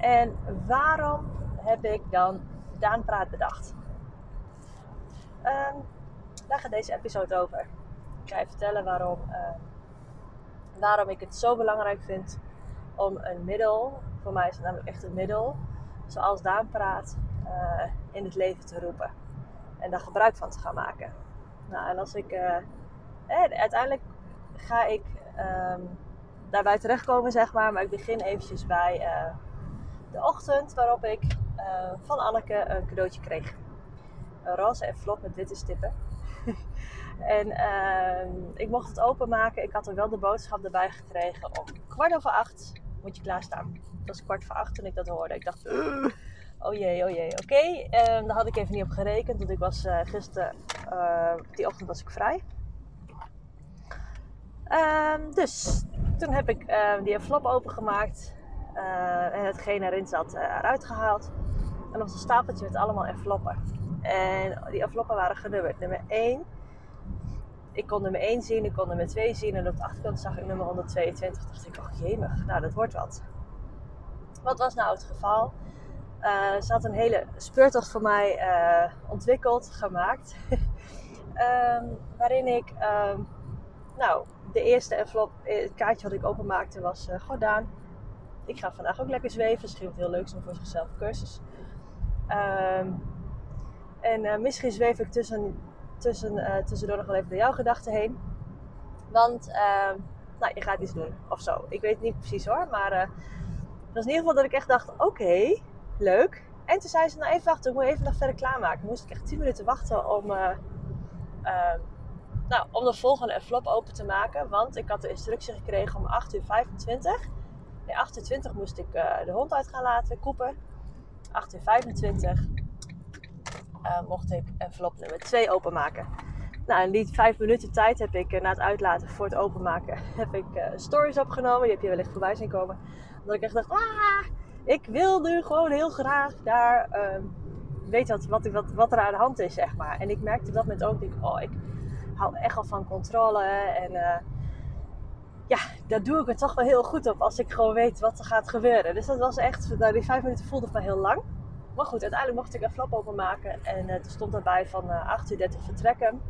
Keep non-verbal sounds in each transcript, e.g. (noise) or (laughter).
En waarom heb ik dan Daan Praat bedacht? Um, daar gaat deze episode over. Ik ga je vertellen waarom, uh, waarom ik het zo belangrijk vind om een middel, voor mij is het namelijk echt een middel, zoals Daan Praat, uh, in het leven te roepen. En daar gebruik van te gaan maken. Nou, en als ik. Uh, eh, uiteindelijk ga ik um, daarbij terechtkomen, zeg maar. Maar ik begin eventjes bij uh, de ochtend waarop ik uh, van Anneke een cadeautje kreeg. Een roze envelop met witte stippen. (laughs) en uh, ik mocht het openmaken. Ik had er wel de boodschap erbij gekregen. Om kwart over acht moet je klaarstaan. Het was kwart voor acht toen ik dat hoorde. Ik dacht, oh jee, oh jee, oké. Okay. Um, daar had ik even niet op gerekend. Want ik was uh, gisteren, uh, die ochtend was ik vrij. Um, dus toen heb ik die envelop opengemaakt. Uh, en hetgeen erin zat uh, eruit gehaald. En was een stapeltje met allemaal enveloppen. En die enveloppen waren genummerd. Nummer 1. Ik kon nummer 1 zien, ik kon nummer 2 zien. En op de achterkant zag ik nummer 122. Toen dacht ik, oh jemig, nou dat wordt wat. Wat was nou het geval? Uh, ze had een hele speurtocht voor mij ontwikkeld, gemaakt. um, (laughs) waarin ik, um, nou, de eerste envelop, het kaartje wat ik openmaakte was Gordaan. Ik ga vandaag ook lekker zweven. Ze geeft heel leuk doen voor zichzelf cursus. Um, en misschien zweef ik tussen, tussen, tussendoor nog wel even door jouw gedachten heen. Want, nou, je gaat iets doen of zo. Ik weet het niet precies hoor, maar het was in ieder geval dat ik echt dacht, oké. Leuk. En toen zei ze, nou even wachten, ik moet even nog verder klaarmaken. Moest ik echt 10 minuten wachten om, uh, uh, nou, om de volgende envelop open te maken. Want ik had de instructie gekregen om 8 uur 25. Nee, 8 uur 20 moest ik uh, de hond uit gaan laten, koepen. 8 uur 25 mocht ik envelop nummer 2 openmaken. Nou, in die 5 minuten tijd heb ik na het uitlaten voor het openmaken (laughs) heb ik stories opgenomen. Die heb je wellicht voorbij zien komen. Dat ik echt dacht, ah, ik wil nu gewoon heel graag daar uh, weten wat, wat, wat, er aan de hand is, zeg maar. En ik merkte op dat moment ook, ik, oh, ik hou echt al van controle. En uh, ja, daar doe ik het toch wel heel goed op als ik gewoon weet wat er gaat gebeuren. Dus dat was echt, nou, die vijf minuten voelde me heel lang. Maar goed, uiteindelijk mocht ik een flap openmaken. En uh, er stond daarbij van uh, 8 uur 30 vertrekken.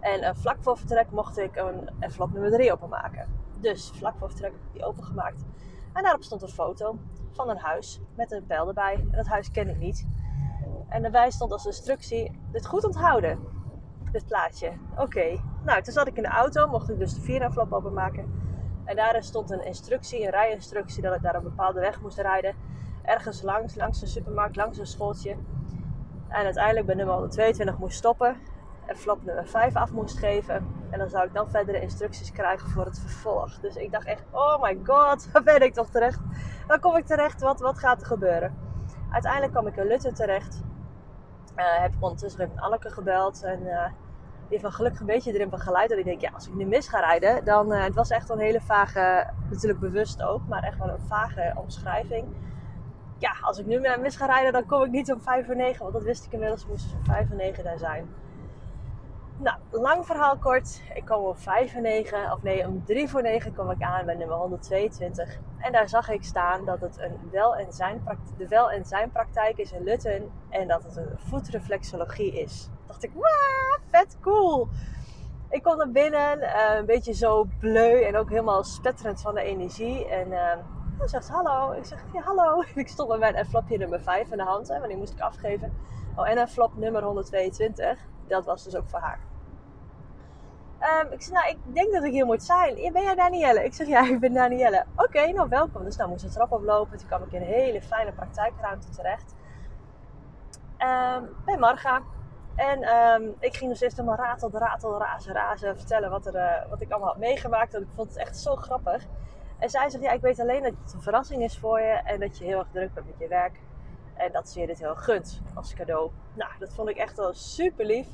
En uh, vlak voor vertrek mocht ik een envelop nummer 3 openmaken. Dus vlak voor vertrek heb ik die opengemaakt. En daarop stond een foto van een huis met een pijl erbij. En dat huis ken ik niet. En daarbij stond als instructie: dit goed onthouden. Dit plaatje. Oké. Nou, toen zat ik in de auto, mocht ik dus de vier envelop openmaken. En daarin stond een instructie, een rijinstructie, dat ik daar een bepaalde weg moest rijden. Ergens langs, langs een supermarkt, langs een schooltje. En uiteindelijk bij nummer 122 moest stoppen en flap nummer 5 af moest geven. En dan zou ik dan verdere instructies krijgen voor het vervolg. Dus ik dacht echt, oh my god, (laughs) waar ben ik toch terecht? Waar kom ik terecht? Wat, wat gaat er gebeuren? Uiteindelijk kwam ik in Lutten terecht. Uh, heb ik ondertussen met Anneke gebeld. En uh, heeft me gelukkig een beetje erin begeleid. Dat ik denk, ja, als ik nu mis ga rijden, dan... Uh, het was echt een hele vage, natuurlijk bewust ook, maar echt wel een vage omschrijving. Ja, als ik nu mis ga rijden, dan kom ik niet om 5 voor 9. Want dat wist ik inmiddels, moest om 5 voor 9 daar zijn. Nou, lang verhaal kort. Ik kwam om 5 voor 9, of nee, om 3 voor 9 kwam ik aan bij nummer 122. En daar zag ik staan dat het een wel en zijn de wel en zijn praktijk is in Lutten. En dat het een voetreflexologie is. Dacht ik, wauw, vet cool. Ik kom naar binnen, uh, een beetje zo bleu en ook helemaal spetterend van de energie. En uh, zegt hallo. Ik zeg ja, hallo. (laughs) Ik stond met mijn envelopje nummer 5 in de hand, hè, want die moest ik afgeven. Oh, en envelop nummer 122. Dat was dus ook voor haar. Um, ik zeg, nou, ik denk dat ik hier moet zijn. Ben jij Danielle? Ik zeg, ja, ik ben Danielle. Oké, nou welkom. Dus nou moest de trap oplopen. Toen kwam ik in een hele fijne praktijkruimte terecht. Um, bij Marga. En um, ik ging dus eerst helemaal ratel, ratel, razen, razen. Vertellen wat, er, uh, wat ik allemaal had meegemaakt. En ik vond het echt zo grappig. En zij zegt, ja, ik weet alleen dat het een verrassing is voor je. En dat je heel erg druk bent met je werk. En dat ze je dit heel gunt als cadeau. Nou, dat vond ik echt wel super lief.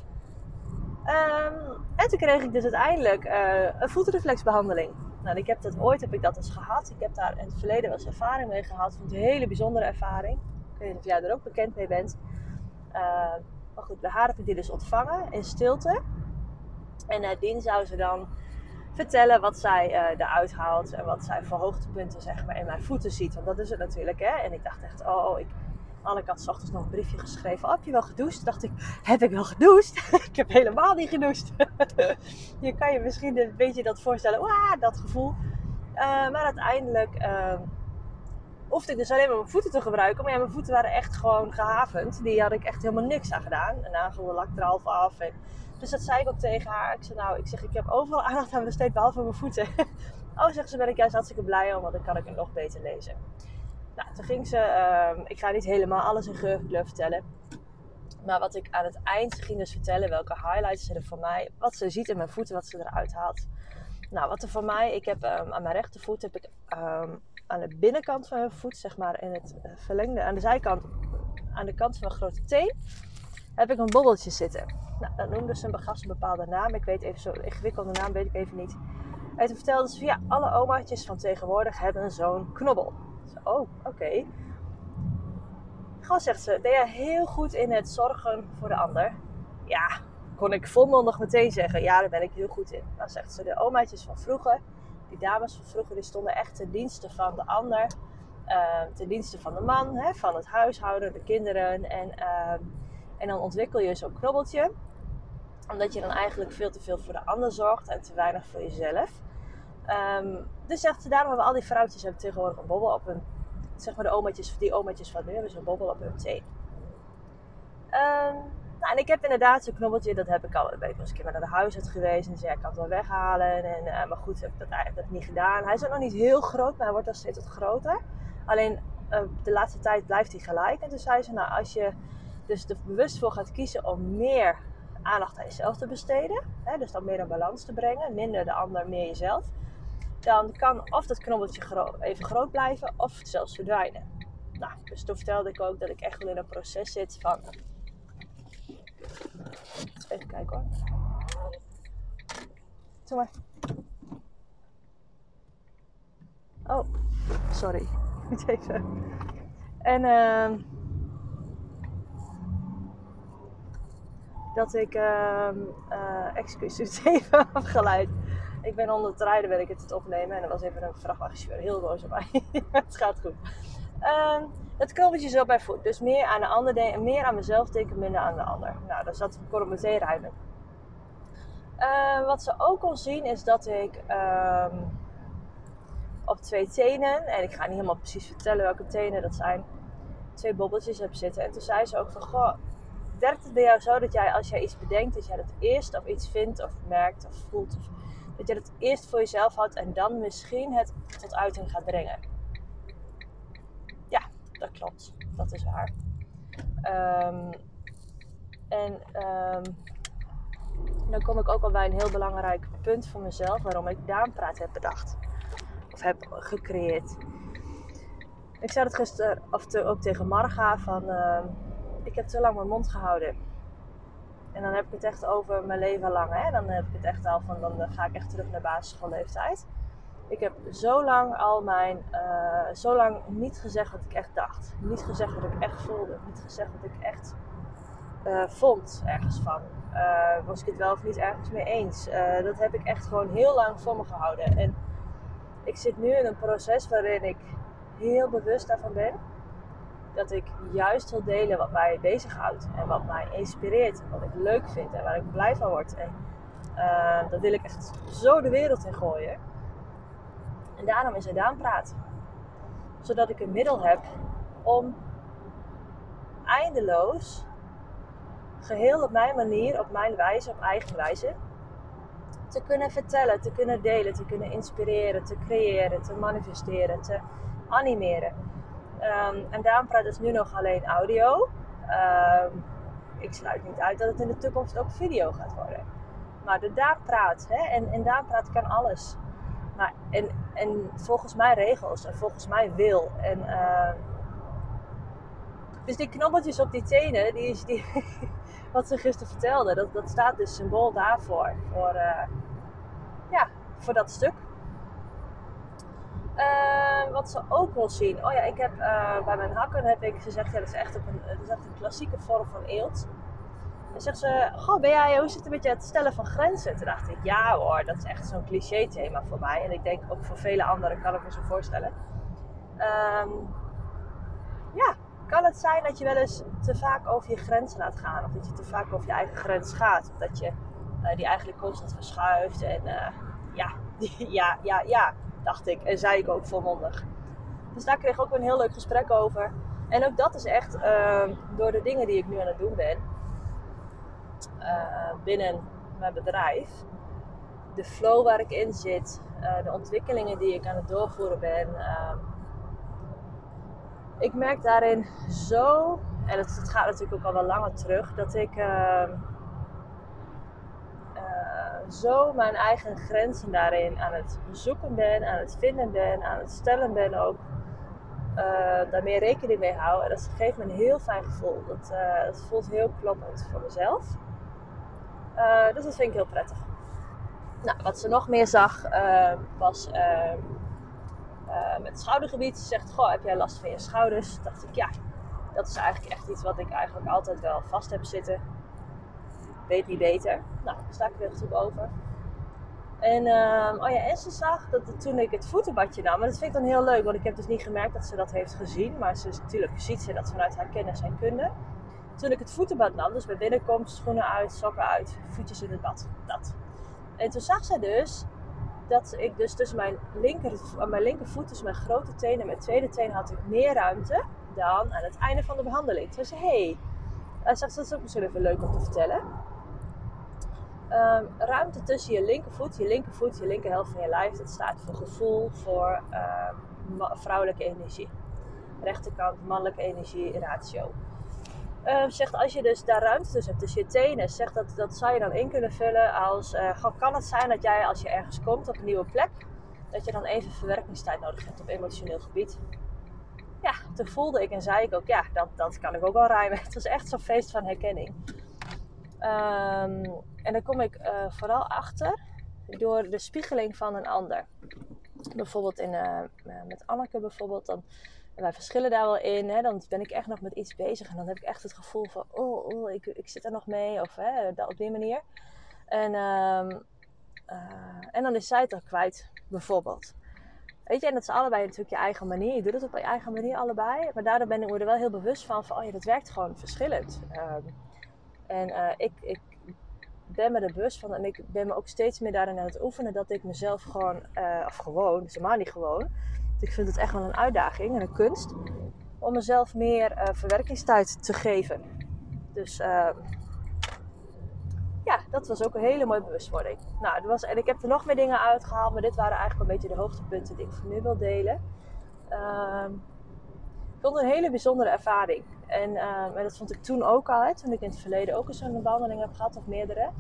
Um, en toen kreeg ik dus uiteindelijk uh, een voetreflexbehandeling. Nou, ik heb dat ooit heb ik dat eens gehad. Ik heb daar in het verleden wel eens ervaring mee gehad. Vond een hele bijzondere ervaring. Ik weet niet of jij er ook bekend mee bent. Maar ik die dus ontvangen in stilte. En nadien zou ze dan vertellen wat zij uh, eruit haalt en wat zij voor hoogtepunten zeg maar, in mijn voeten ziet. Want dat is het natuurlijk. Hè? En ik dacht echt, oh, oh ik, Anneke had s ochtends nog een briefje geschreven. Oh, heb je wel gedoucht? dacht ik, heb ik wel gedoucht? (laughs) ik heb helemaal niet gedoucht. (laughs) je kan je misschien een beetje dat voorstellen. Wah, dat gevoel. Uh, maar uiteindelijk uh, hoefde ik dus alleen maar mijn voeten te gebruiken. Maar ja, mijn voeten waren echt gewoon gehavend. Die had ik echt helemaal niks aan gedaan. Een nagel lak er half af. En, dus dat zei ik ook tegen haar. Ik zei, nou, ik zeg, ik heb overal aandacht aan besteed, behalve mijn voeten. (laughs) oh, zegt ze, ben ik juist hartstikke blij om, want dan kan ik het nog beter lezen. Nou, toen ging ze, uh, ik ga niet helemaal alles in geur vertellen. Maar wat ik aan het eind ging dus vertellen, welke highlights ze er voor mij, wat ze ziet in mijn voeten, wat ze eruit haalt. Nou, wat er voor mij, ik heb um, aan mijn rechtervoet heb ik um, aan de binnenkant van mijn voet, zeg maar in het eh, verlengde, aan de zijkant, aan de kant van mijn grote teen, heb ik een bobbeltje zitten. Nou, dat noemde ze een een bepaalde naam. Ik weet even zo ingewikkelde naam, weet ik even niet. En toen vertelde ze, ja, alle omaatjes van tegenwoordig hebben zo'n knobbel. oh, oké. Gewoon zegt ze, ben jij heel goed in het zorgen voor de ander? Ja, kon ik volmondig meteen zeggen, ja, daar ben ik heel goed in. Dan zegt ze, de omaatjes van vroeger, die dames van vroeger, die stonden echt ten dienste van de ander. Uh, ten dienste van de man, hè, van het huishouden, de kinderen. En, uh, en dan ontwikkel je zo'n knobbeltje. Omdat je dan eigenlijk veel te veel voor de ander zorgt en te weinig voor jezelf. Um, dus zegt ze, daarom hebben al die vrouwtjes hebben tegenwoordig een bobbel op hun... Zeg maar de omaatjes, die omaatjes van nu hebben zo'n bobbel op hun teen. Nou, en ik heb inderdaad zo'n knobbeltje, dat heb ik al. Ik ben eens een keer naar de huisarts geweest en zei ik kan het wel weghalen. En, uh, maar goed, heb ik dat eigenlijk niet gedaan. Hij is ook nog niet heel groot, maar hij wordt al steeds wat groter. Alleen uh, de laatste tijd blijft hij gelijk. En toen zei ze, nou als je dus er bewust voor gaat kiezen om meer aandacht aan jezelf te besteden. Hè, dus dan meer een balans te brengen. Minder de ander, meer jezelf. Dan kan of dat knobbeltje even groot blijven of zelfs verdwijnen. Nou, dus toen vertelde ik ook dat ik echt wel in een proces zit van Even kijken hoor. Doe maar. Oh, sorry. (laughs) Moet even. En uh, dat ik, uh, uh, excuses, (laughs) even afgeleid. Ik ben onder het rijden, ben ik het opnemen. En er was even een vrachtwagenchauffeur heel boos op mij. (laughs) het gaat goed. Uh, het krabbeltje zo bij voet. Dus meer aan de ander denken, meer aan mezelf denken, minder aan de ander. Nou, dat zat ik meteen ruimen. Uh, wat ze ook kon zien is dat ik um, op twee tenen, en ik ga niet helemaal precies vertellen welke tenen dat zijn, twee bobbeltjes heb zitten. En toen zei ze ook van, goh, werkt het bij jou zo dat jij als jij iets bedenkt, dat jij het eerst of iets vindt of merkt of voelt, dat je het eerst voor jezelf houdt en dan misschien het tot uiting gaat brengen? Dat klopt. Dat is waar. Um, en um, dan kom ik ook al bij een heel belangrijk punt voor mezelf waarom ik Daanpraat heb bedacht. Of heb gecreëerd. Ik zei het gisteren of ook tegen Marga van uh, ik heb te lang mijn mond gehouden. En dan heb ik het echt over mijn leven lang. Hè? Dan heb ik het echt al van dan ga ik echt terug naar basisschoolleeftijd. Ik heb zo lang al mijn, uh, zo lang niet gezegd wat ik echt dacht. Niet gezegd wat ik echt voelde. Niet gezegd wat ik echt uh, vond ergens van. Uh, was ik het wel of niet ergens mee eens. dat heb ik echt gewoon heel lang voor me gehouden. En ik zit nu in een proces waarin ik heel bewust daarvan ben. Dat ik juist wil delen wat mij bezighoudt. En wat mij inspireert. En wat ik leuk vind. En waar ik blij van word. En dat wil ik echt zo de wereld in gooien. En daarom is het praten, Zodat ik een middel heb om eindeloos, geheel op mijn manier, op mijn wijze, op eigen wijze, te kunnen vertellen, te kunnen delen, te kunnen inspireren, te creëren, te manifesteren, te animeren. Um, en praat is nu nog alleen audio. Um, ik sluit niet uit dat het in de toekomst ook video gaat worden. Maar de daadpraat, hè? En, en daadpraat kan alles. Maar, en, en volgens mij regels en volgens mij wil. En, uh, dus die knobbeltjes op die tenen, die is, die, (laughs) wat ze gisteren vertelde, dat, dat staat dus symbool daarvoor. Voor, uh, ja, voor dat stuk. Uh, wat ze ook wil zien. Oh ja, ik heb bij mijn hakken heb ik, ze zegt ja, dat is echt, een, dat is echt een klassieke vorm van eelt. En zegt ze, goh, ben jij, hoe zit het met je het stellen van grenzen? Toen dacht ik, ja hoor, dat is echt zo'n cliché thema voor mij. En ik denk ook voor vele anderen kan ik me zo voorstellen. Ehm, ja, kan het zijn dat je wel eens te vaak over je grens laat gaan? Of dat je te vaak over je eigen grens gaat? Of dat je uh, die eigenlijk constant verschuift? En uh, ja, (laughs) ja, ja, ja, dacht ik. En zei ik ook volmondig. Dus daar kreeg ik ook een heel leuk gesprek over. En ook dat is echt uh, door de dingen die ik nu aan het doen ben binnen mijn bedrijf. De flow waar ik in zit, uh, de ontwikkelingen die ik aan het doorvoeren ben. Uh, ik merk daarin zo, en het, gaat natuurlijk ook al wel langer terug, dat ik ehm, eh, zo mijn eigen grenzen daarin aan het zoeken ben, aan het vinden ben, aan het stellen ben ook. Uh, daar meer rekening mee hou. En dat geeft me een heel fijn gevoel. Dat, dat voelt heel kloppend voor mezelf. Uh, dus dat vind ik heel prettig. Nou, wat ze nog meer zag was met het schoudergebied. Ze zegt, goh, heb jij last van je schouders? Dacht ik, ja, dat is eigenlijk echt iets wat ik eigenlijk altijd wel vast heb zitten. Weet niet beter. Nou, daar sta ik weer goed over. En, uh, oh ja, en ze zag dat toen ik het voetenbadje nam, en dat vind ik dan heel leuk, want ik heb dus niet gemerkt dat ze dat heeft gezien, maar ze, natuurlijk ziet ze dat vanuit haar kennis en kunde. Toen ik het voetenbad nam, dus bij binnenkomst, schoenen uit, sokken uit, voetjes in het bad, dat. En toen zag ze dus dat ik dus tussen mijn, linker, mijn linkervoet, tussen mijn grote tenen en mijn tweede teen, had ik meer ruimte dan aan het einde van de behandeling. Toen zei ze, hey. hij zegt, dat is ook misschien even leuk om te vertellen um, ruimte tussen je linkervoet, je linkervoet, je linkerhelft van je lijf. Dat staat voor gevoel, voor uh, vrouwelijke energie. Rechterkant, mannelijke energie, ratio. Uh, zegt als je dus daar ruimte tussen hebt, tussen je tenen, zegt dat, dat zou je dan in kunnen vullen als, uh, kan het zijn dat jij als je ergens komt op een nieuwe plek, dat je dan even verwerkingstijd nodig hebt op emotioneel gebied. Ja, toen voelde ik en zei ik ook, ja, dat, dat kan ik ook wel rijmen. (laughs) Het was echt zo'n feest van herkenning. Um, en daar kom ik uh, vooral achter door de spiegeling van een ander. Bijvoorbeeld in, uh, met Anneke bijvoorbeeld, dan, wij verschillen daar wel in. Hè, dan ben ik echt nog met iets bezig en dan heb ik echt het gevoel van, oh, oh ik, ik zit er nog mee. Of hè, op die manier. En, um, uh, en dan is zij het er kwijt, bijvoorbeeld. Weet je, en dat is allebei natuurlijk je eigen manier. Je doet het op je eigen manier allebei. Maar daardoor ben ik er wel heel bewust van, van oh ja, dat werkt gewoon verschillend. Um, en uh, ik, ik ben me er bewust van en ik ben me ook steeds meer daarin aan het oefenen dat ik mezelf gewoon, uh, of gewoon, dus helemaal niet gewoon. Ik vind het echt wel een uitdaging en een kunst om mezelf meer uh, verwerkingstijd te geven. Dus uh, ja, dat was ook een hele mooie bewustwording. Nou, er was, en ik heb er nog meer dingen uitgehaald, maar dit waren eigenlijk een beetje de hoogtepunten die ik voor nu wil delen. Uh, ik vond het een hele bijzondere ervaring. En, uh, dat vond ik toen ook al, hè, toen ik in het verleden ook eens zo'n behandeling heb gehad, of meerdere.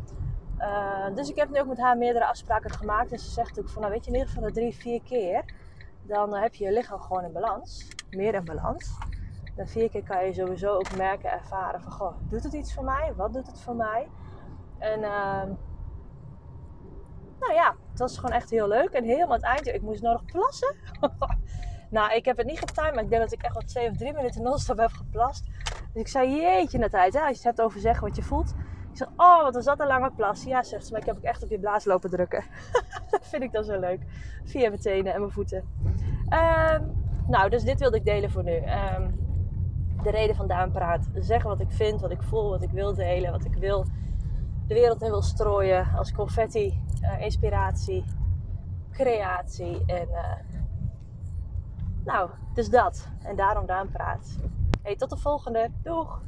Dus ik heb nu ook met haar meerdere afspraken gemaakt. En ze zegt natuurlijk van, nou weet je, in ieder geval de drie, vier keer, dan heb je je lichaam gewoon in balans. Meer in balans. Dan vier keer kan je sowieso ook merken, ervaren van, goh, doet het iets voor mij? Wat doet het voor mij? En uh, nou ja, het was gewoon echt heel leuk. En helemaal het eindje, ik moest nog plassen. (laughs) Nou, ik heb het niet getimed, maar ik denk dat ik echt wat twee of drie minuten non-stop heb geplast. Dus ik zei, jeetje naar tijd, hè, als je het hebt over zeggen wat je voelt. Ik zeg, oh, wat was dat een lange plas. Ja, zegt ze, maar ik heb ook echt op je blaas lopen drukken. (laughs) vind ik dan zo leuk. Via mijn tenen en mijn voeten. Um, nou, dus dit wilde ik delen voor nu. Um, de reden van Daan Praat. Zeggen wat ik vind, wat ik voel, wat ik wil delen, wat ik wil de wereld in wil strooien. Als confetti, uh, inspiratie, creatie en... Uh, nou, dus dat. En daarom Daan praat. Hey, tot de volgende. Doeg!